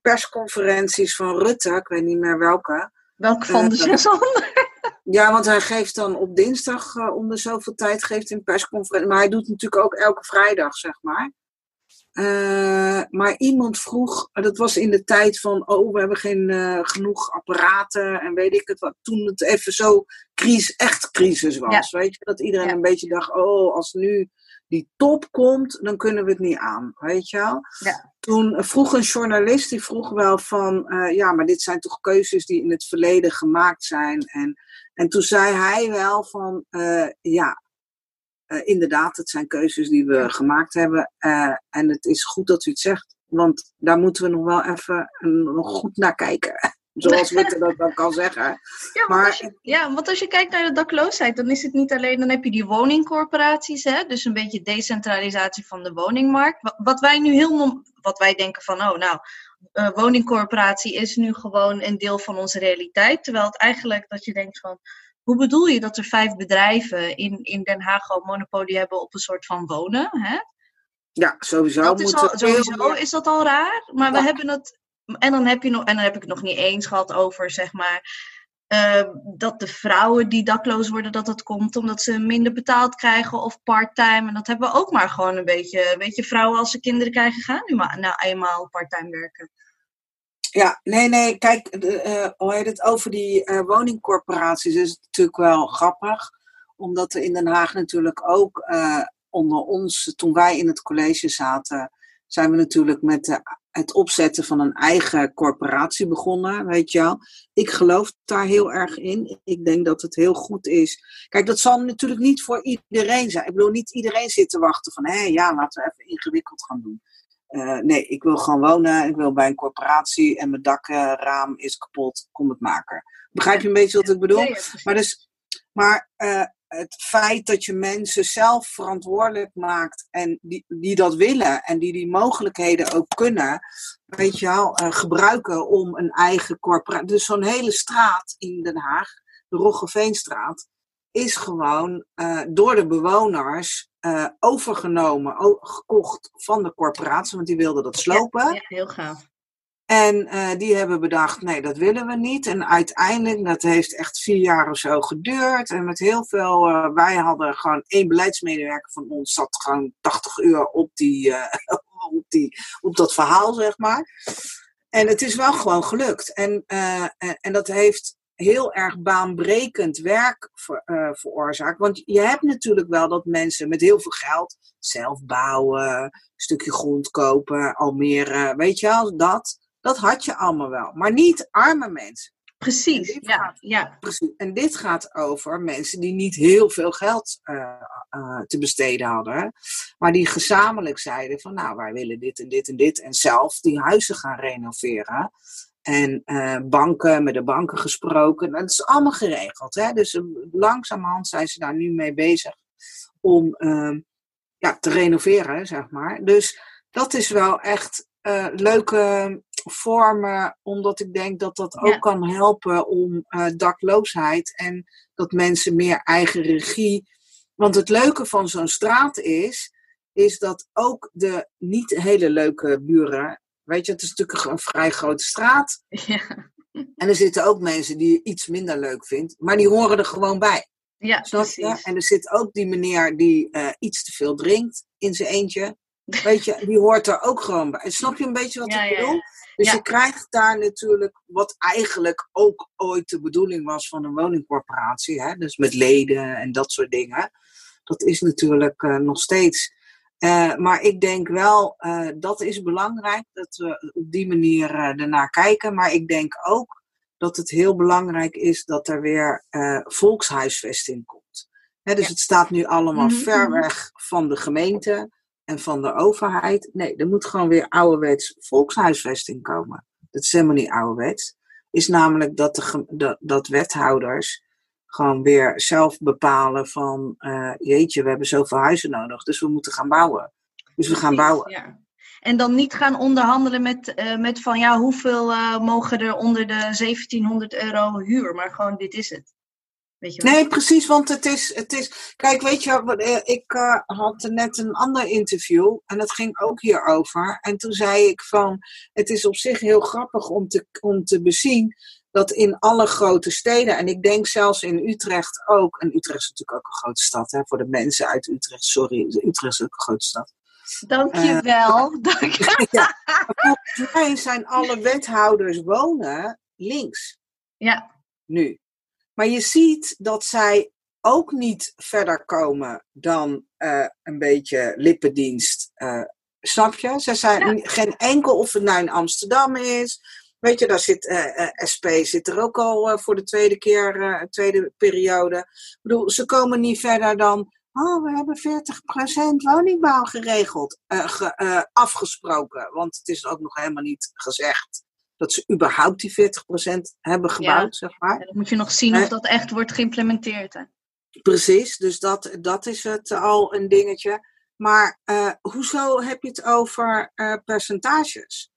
persconferenties van Rutte, ik weet niet meer welke. Welke van de 600? Ja, want hij geeft dan op dinsdag uh, om de zoveel tijd geeft een persconferentie. Maar hij doet natuurlijk ook elke vrijdag, zeg maar. Uh, maar iemand vroeg, dat was in de tijd van, oh, we hebben geen uh, genoeg apparaten en weet ik het wat. Toen het even zo crisis, echt crisis was, ja. weet je. Dat iedereen ja. een beetje dacht, oh, als nu die top komt, dan kunnen we het niet aan, weet je wel. Ja. Toen vroeg een journalist, die vroeg wel van, uh, ja, maar dit zijn toch keuzes die in het verleden gemaakt zijn. En, en toen zei hij wel van, ja, inderdaad, het zijn keuzes die we gemaakt hebben. en het is goed dat u het zegt, want daar moeten we nog wel even nog goed naar kijken. <laughs> Zoals Rutte <laughs> dat dan kan zeggen. Ja, maar als je, ja, want als je kijkt naar de dakloosheid, dan is het niet alleen, dan heb je die woningcorporaties, hè, dus een beetje decentralisatie van de woningmarkt. Wat wij nu heel, wat wij denken van, oh nou, uh, woningcorporatie is nu gewoon een deel van onze realiteit. Terwijl het eigenlijk dat je denkt van, hoe bedoel je dat er vijf bedrijven in, in Den Haag gewoon monopolie hebben op een soort van wonen? Hè? Ja, sowieso. Dat is al, sowieso is dat al raar, maar ja. we hebben het en dan heb je nog, en dan heb ik het nog niet eens gehad over, zeg maar, uh, dat de vrouwen die dakloos worden, dat dat komt omdat ze minder betaald krijgen of part-time. En dat hebben we ook maar gewoon een beetje. Weet je, vrouwen als ze kinderen krijgen, gaan nu maar nou eenmaal part-time werken. Ja, nee, nee, kijk, uh, hoe heet het over die uh, woningcorporaties is het natuurlijk wel grappig. Omdat er in Den Haag natuurlijk ook onder ons, toen wij in het college zaten, zijn we natuurlijk met de het opzetten van een eigen corporatie begonnen, weet je wel. Ik geloof daar heel erg in. Ik denk dat het heel goed is. Kijk, dat zal natuurlijk niet voor iedereen zijn. Ik bedoel, niet iedereen zit te wachten van, hé, ja, laten we even ingewikkeld gaan doen. Uh, nee, ik wil gewoon wonen, ik wil bij een corporatie en mijn dakraam is kapot, kom het maken. Begrijp je een beetje wat ik bedoel? maar dus, maar uh, het feit dat je mensen zelf verantwoordelijk maakt en die, die dat willen en die die mogelijkheden ook kunnen, weet je wel, uh, gebruiken om een eigen corporatie. Dus zo'n hele straat in Den Haag, de Roggeveenstraat, is gewoon door de bewoners uh, overgenomen, gekocht van de corporatie, want die wilden dat slopen. Ja, ja heel gaaf. En uh, die hebben bedacht, nee, dat willen we niet. En uiteindelijk, dat heeft echt vier jaar of zo geduurd. En met heel veel, uh, wij hadden gewoon één beleidsmedewerker van ons, zat gewoon 80 uur op, die, uh, <laughs> op, die, op dat verhaal, zeg maar. En het is wel gewoon gelukt. En, en, en, dat heeft heel erg baanbrekend werk ver, veroorzaakt. Want je hebt natuurlijk wel dat mensen met heel veel geld zelf bouwen, een stukje grond kopen, Almere, weet je wel, dat. Dat had je allemaal wel, maar niet arme mensen. Precies, ja, gaat, ja. Precies. En dit gaat over mensen die niet heel veel geld uh, uh, te besteden hadden, maar die gezamenlijk zeiden van nou, wij willen dit en dit en dit en zelf die huizen gaan renoveren. En uh, banken, met de banken gesproken. Dat is allemaal geregeld. Hè? Dus langzamerhand zijn ze daar nu mee bezig om ehm, ja, te renoveren, zeg maar. Dus dat is wel echt uh, leuke vormen, omdat ik denk dat dat ook ja. kan helpen om dakloosheid en dat mensen meer eigen regie. Want het leuke van zo'n straat is, is dat ook de niet hele leuke buren, weet je, het is natuurlijk een vrij grote straat. Ja. En er zitten ook mensen die je iets minder leuk vindt, maar die horen er gewoon bij. Ja, precies. En er zit ook die meneer die uh, iets te veel drinkt in zijn eentje. Weet je, die hoort er ook gewoon bij. Snap je een beetje wat ja, ik bedoel? Ja, dus je krijgt daar natuurlijk wat eigenlijk ook ooit de bedoeling was van een woningcorporatie. Hè? Dus met leden en dat soort dingen. Dat is natuurlijk uh, nog steeds. Uh, maar ik denk wel, uh, dat is belangrijk dat we op die manier ernaar kijken. Maar ik denk ook dat het heel belangrijk is dat er weer volkshuisvesting komt. Hè, dus ja. het staat nu allemaal mm -hmm. ver weg van de gemeente. en van de overheid. Nee, er moet gewoon weer ouderwets volkshuisvesting komen. Dat is helemaal niet ouderwets. Is namelijk dat, de, dat, dat wethouders gewoon weer zelf bepalen van, uh, jeetje, we hebben zoveel huizen nodig, dus we moeten gaan bouwen. Dus we gaan bouwen. Ja. En dan niet gaan onderhandelen met, uh, met van, ja, hoeveel uh, mogen er onder de 1700 euro huur, maar gewoon, dit is het. Weet je nee, precies, want het is, het is. Kijk, weet je, ik uh, had net een ander interview en dat ging ook hierover. En toen zei ik van: Het is op zich heel grappig om te, om te bezien dat in alle grote steden, en ik denk zelfs in Utrecht ook, en Utrecht is natuurlijk ook een grote stad, hè, voor de mensen uit Utrecht, sorry, Utrecht is ook een grote stad. Dankjewel. Uh, <laughs> Dank je. ja, volgens mij zijn alle wethouders wonen links. Ja. Nu. Maar je ziet dat zij ook niet verder komen dan uh, een beetje lippendienst. Uh, snap je? Ze zijn ja. geen enkel, of het nou in Amsterdam is. Weet je, daar zit uh, SP zit er ook al voor de tweede keer, tweede periode. Ik bedoel, ze komen niet verder dan. Oh, we hebben 40% woningbouw geregeld, ge, afgesproken. Want het is ook nog helemaal niet gezegd dat ze überhaupt die 40% hebben gebouwd, zeg maar. dan moet je nog zien of dat echt wordt geïmplementeerd. Hè? Precies, dus dat, dat is het al een dingetje. Maar hoezo heb je het over percentages?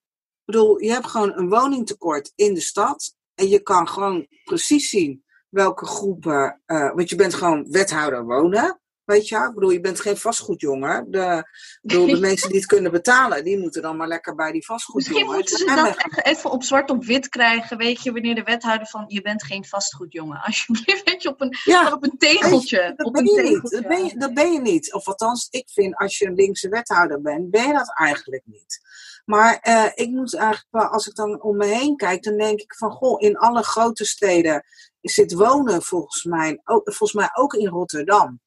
Bedoel, je hebt gewoon een woningtekort in de stad. En je kan gewoon precies zien welke groepen. Uh, want je bent gewoon wethouder wonen. Weet je, ik bedoel, je bent geen vastgoedjongen. De, bedoel, de <laughs> mensen die het kunnen betalen, die moeten dan maar lekker bij die vastgoedjongen. Misschien moeten ze dat echt even op zwart op wit krijgen. Weet je, wanneer de wethouder van je bent geen vastgoedjongen. Alsjeblieft, <laughs> weet je, op een, ja, op een tegeltje. dat, op ben een je tegeltje. niet. Dat, ben je, dat ben je niet. Of althans, ik vind als je een linkse wethouder bent, ben je dat eigenlijk niet. Maar uh, ik moet eigenlijk wel, als ik dan om me heen kijk, dan denk ik van, goh, in alle grote steden zit wonen volgens mij, ook, volgens mij ook in Rotterdam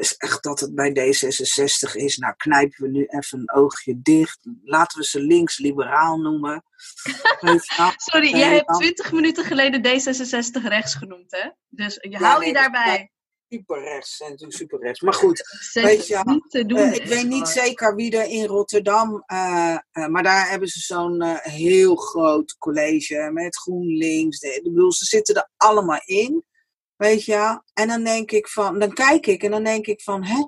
is echt dat het bij D66 is. Nou, knijpen we nu even een oogje dicht. Laten we ze links-liberaal noemen. <laughs> Sorry, jij hebt 20 minuten geleden D66 rechts genoemd, hè? Dus je ja, nee, je daarbij. Super rechts en super rechts. Maar goed, weet je, niet te doen, uh, ik weet niet zeker wie er in Rotterdam, uh, uh, maar daar hebben ze zo'n heel groot college met GroenLinks. De, ik bedoel, ze zitten er allemaal in. Weet je, en dan denk ik van, dan kijk ik en dan denk ik van, hè?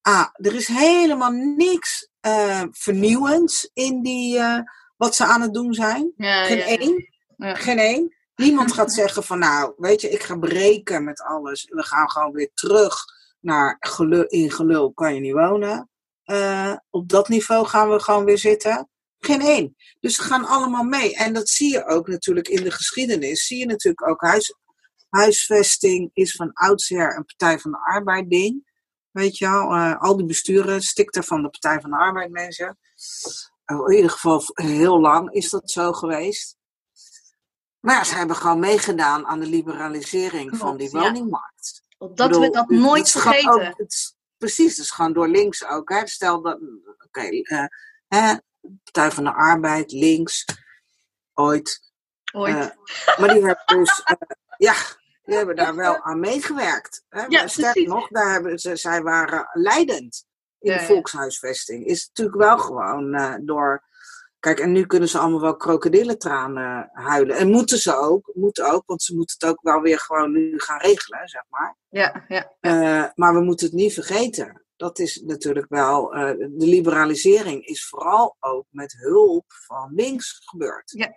Ah, er is helemaal niks uh, vernieuwends in die, uh, wat ze aan het doen zijn. Ja, Geen ja, één. Ja. Geen één. Niemand gaat <laughs> zeggen van, nou, weet je, ik ga breken met alles. We gaan gewoon weer terug naar gelul, in gelul kan je niet wonen. Uh, op dat niveau gaan we gewoon weer zitten. Geen één. Dus ze gaan allemaal mee. En dat zie je ook natuurlijk in de geschiedenis. Zie je natuurlijk ook huis, huisvesting is van oudsher een Partij van de Arbeid ding. Weet je wel, uh, al die besturen stikten van de Partij van de Arbeid mensen. Uh, in ieder geval heel lang is dat zo geweest. Maar ze hebben gewoon meegedaan aan de liberalisering Klopt, van die woningmarkt. Ja. Opdat bedoel, we dat nooit het vergeten. Ook, het, precies, is gewoon door links ook. Hè. Stel dat, oké, okay, uh, Partij van de Arbeid, links, ooit. Ooit. maar die hebben dus, ja, die hebben daar wel aan meegewerkt. Hè? Ja, Sterker nog, daar hebben ze, zij waren leidend in de volkshuisvesting. Is natuurlijk wel gewoon eh, door. Kijk, en nu kunnen ze allemaal wel krokodillentranen huilen. En moeten ze ook, moeten ook, want ze moeten het ook wel weer gewoon nu gaan regelen, zeg maar. Ja, ja. Eh, maar we moeten het niet vergeten. Dat is natuurlijk wel, eh, de liberalisering is vooral ook met hulp van links gebeurd. Ja,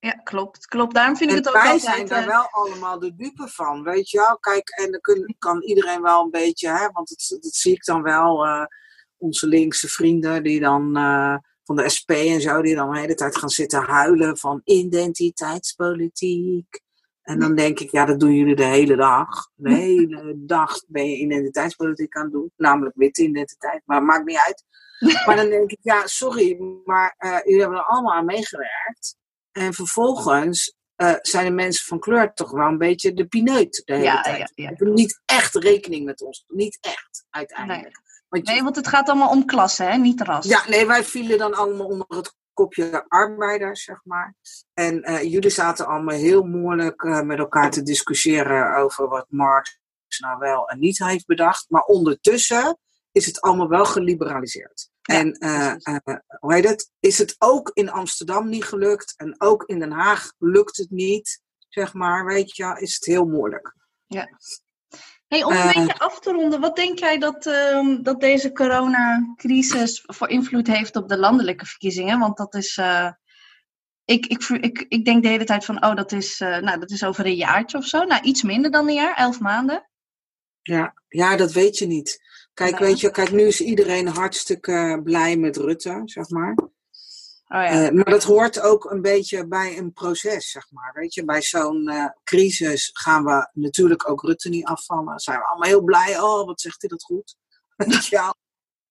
ja, klopt. klopt. Daarom vind ik het ook wij altijd... zijn daar eh, wel allemaal de dupe van, weet je wel. Kijk, en dan kun, kan iedereen wel een beetje, hè, want dat, dat zie ik dan wel, eh, onze linkse vrienden die dan eh, van de SP en zo, die dan de hele tijd gaan zitten huilen van identiteitspolitiek. En dan denk ik, ja, dat doen jullie de hele dag. De hele dag ben je identiteitspolitiek aan het doen, namelijk witte identiteit, maar maakt niet uit. <laughs> Maar dan denk ik, ja, sorry, maar jullie hebben er allemaal aan meegewerkt. En vervolgens eh, zijn de mensen van kleur toch wel een beetje de pineut de hele Ja, tijd. ja, ja. Niet echt rekening met ons. Niet echt, uiteindelijk. Want je- Nee, want het gaat allemaal om klasse, hè? niet ras. ja, nee, wij vielen dan allemaal onder het kopje arbeiders, zeg maar. En eh, jullie zaten allemaal heel moeilijk eh, met elkaar te discussiëren over wat Marx nou wel en niet heeft bedacht. Maar ondertussen is het allemaal wel geliberaliseerd. En uh, hoe heet het? Is het ook in Amsterdam niet gelukt en ook in Den Haag lukt het niet, zeg maar, weet je, is het heel moeilijk. Ja. Hey, om een beetje af te ronden, wat denk jij dat, uh, dat deze coronacrisis voor invloed heeft op de landelijke verkiezingen? Want dat is, ik, ik, ik, ik denk de hele tijd van, oh, dat is, uh, nou, dat is over een jaartje of zo. Nou, iets minder dan een jaar, elf maanden. Ja, ja dat weet je niet. Kijk, weet je, kijk, nu is iedereen hartstikke blij met Rutte, zeg maar. Oh ja. uh, maar dat hoort ook een beetje bij een proces, zeg maar. Weet je, bij zo'n uh, crisis gaan we natuurlijk ook Rutte niet afvallen. Zijn we allemaal heel blij. Oh, wat zegt hij dat goed? <laughs> ja.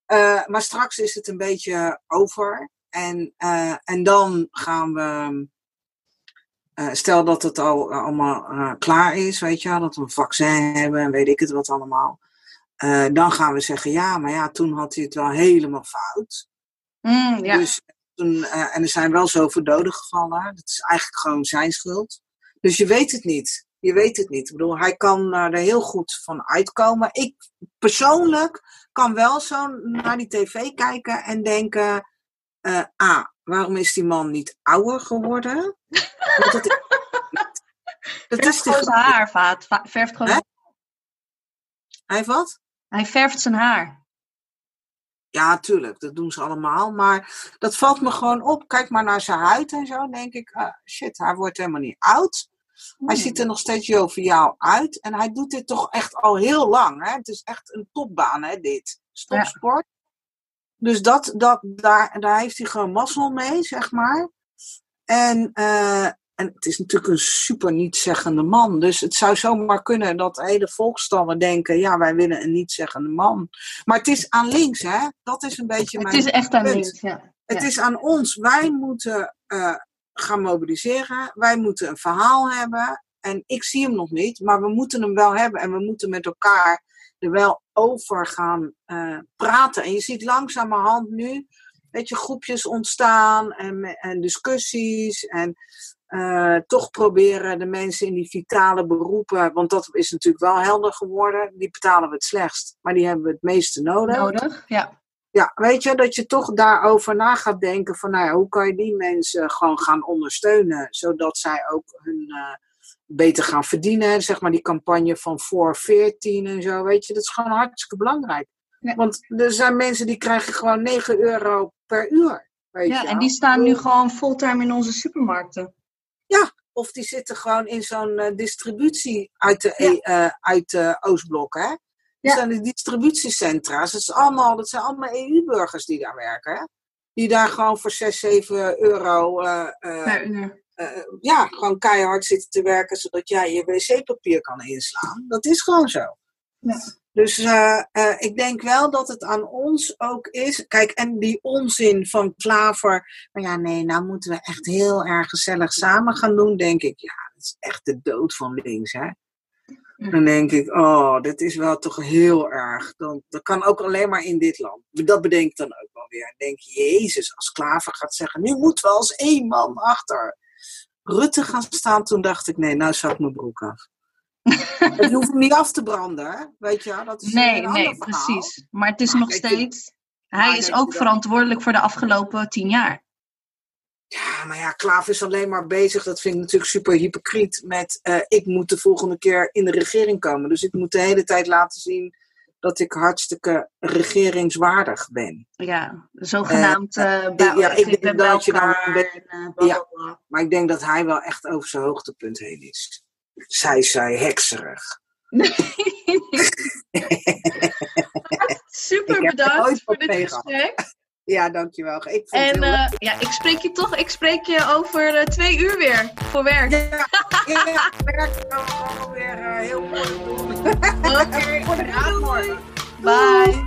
Uh, maar straks is het een beetje over. En, en dan gaan we. stel dat het al allemaal klaar is, weet je, dat we een vaccin hebben en weet ik het wat allemaal. Dan gaan we zeggen, ja, maar ja, toen had hij het wel helemaal fout. Mm, ja. Dus toen, uh, en er zijn wel zoveel doden gevallen. Dat is eigenlijk gewoon zijn schuld. Dus je weet het niet. Je weet het niet. Ik bedoel, hij kan er heel goed van uitkomen. Ik persoonlijk kan wel zo naar die tv kijken en denken: uh, ah, waarom is die man niet ouder geworden? Want dat, <laughs> dat verft is gewoon zijn haar, vaat. Verft gewoon... Hij heeft wat? Hij verft zijn haar. Ja, tuurlijk, dat doen ze allemaal. Maar dat valt me gewoon op. Kijk maar naar zijn huid en zo. denk ik, uh, shit, hij wordt helemaal niet oud. Hij ziet er nog steeds joviaal uit. En hij doet dit toch echt al heel lang. Hè? Het is echt een topbaan, hè, dit. Stopsport. Ja. Dus dat, dat, daar, daar heeft hij gewoon mazzel mee, zeg maar. En, uh, en het is natuurlijk een super nietszeggende man. Dus het zou zomaar kunnen dat hele volkstammen denken: ja, wij willen een nietszeggende man. Maar het is aan links, hè? Dat is een beetje het mijn. Het is echt aan links, ja. Het ja. is aan ons. Wij moeten uh, gaan mobiliseren. Wij moeten een verhaal hebben. En ik zie hem nog niet, maar we moeten hem wel hebben. En we moeten met elkaar er wel over gaan uh, praten. En je ziet langzamerhand nu, weet je, groepjes ontstaan en, en discussies. En uh, toch proberen de mensen in die vitale beroepen, want dat is natuurlijk wel helder geworden, die betalen we het slechtst, maar die hebben we het meeste nodig. Nodig, ja. Ja, weet je, dat je toch daarover na gaat denken van, nou ja, hoe kan je die mensen gewoon gaan ondersteunen, zodat zij ook hun uh, beter gaan verdienen, zeg maar die campagne van voor 14 en zo, weet je, dat is gewoon hartstikke belangrijk. Ja. Want er zijn mensen die krijgen gewoon 9 euro per uur. Weet ja, je en die staan nu gewoon fulltime in onze supermarkten. Ja, of die zitten gewoon in zo'n uh, distributie uit de, ja. uh, uit de Oostblok. Hè? Dat ja. zijn de distributiecentra's. Dat, is allemaal, dat zijn allemaal EU-burgers die daar werken. Hè? Die daar gewoon voor 6, 7 euro per uur. ja, gewoon keihard zitten te werken zodat jij je wc-papier kan inslaan. Dat is gewoon zo. Ja. Dus uh, uh, ik denk wel dat het aan ons ook is. Kijk, en die onzin van Klaver. Maar ja, nee, nou moeten we echt heel erg gezellig samen gaan doen. Denk ik, ja, dat is echt de dood van links, hè. Dan denk ik, oh, dit is wel toch heel erg. Dan, dat kan ook alleen maar in dit land. Dat bedenk ik dan ook wel weer. En denk, Jezus, als Klaver gaat zeggen, nu moeten we als één man achter Rutte gaan staan. Toen dacht ik, nee, nou zak mijn broek af. Je hoeft hem niet af te branden, weet je. Dat is nee, een nee, precies. Maar het is maar nog steeds... Hij is ook verantwoordelijk voor de afgelopen tien jaar. Ja, maar ja, Klaver is alleen maar bezig, dat vind ik natuurlijk super hypocriet, met uh, ik moet de volgende keer in de regering komen. Dus ik moet de hele tijd laten zien dat ik hartstikke regeringswaardig ben. Ja, zogenaamd uh, uh, ja, ik, ik denk dat je daar ben, ja, maar ik denk dat hij wel echt over zijn hoogtepunt heen is. Zij zij hekserig. Nee. <laughs> Super bedankt voor dit gesprek. Ja, dankjewel. Ik vond en uh, ja, ik spreek je toch, ik spreek je over uh, twee uur weer voor werk. Ja, ja, werk gaan gewoon weer uh, heel mooi doen. Oké, <laughs> okay. Bye.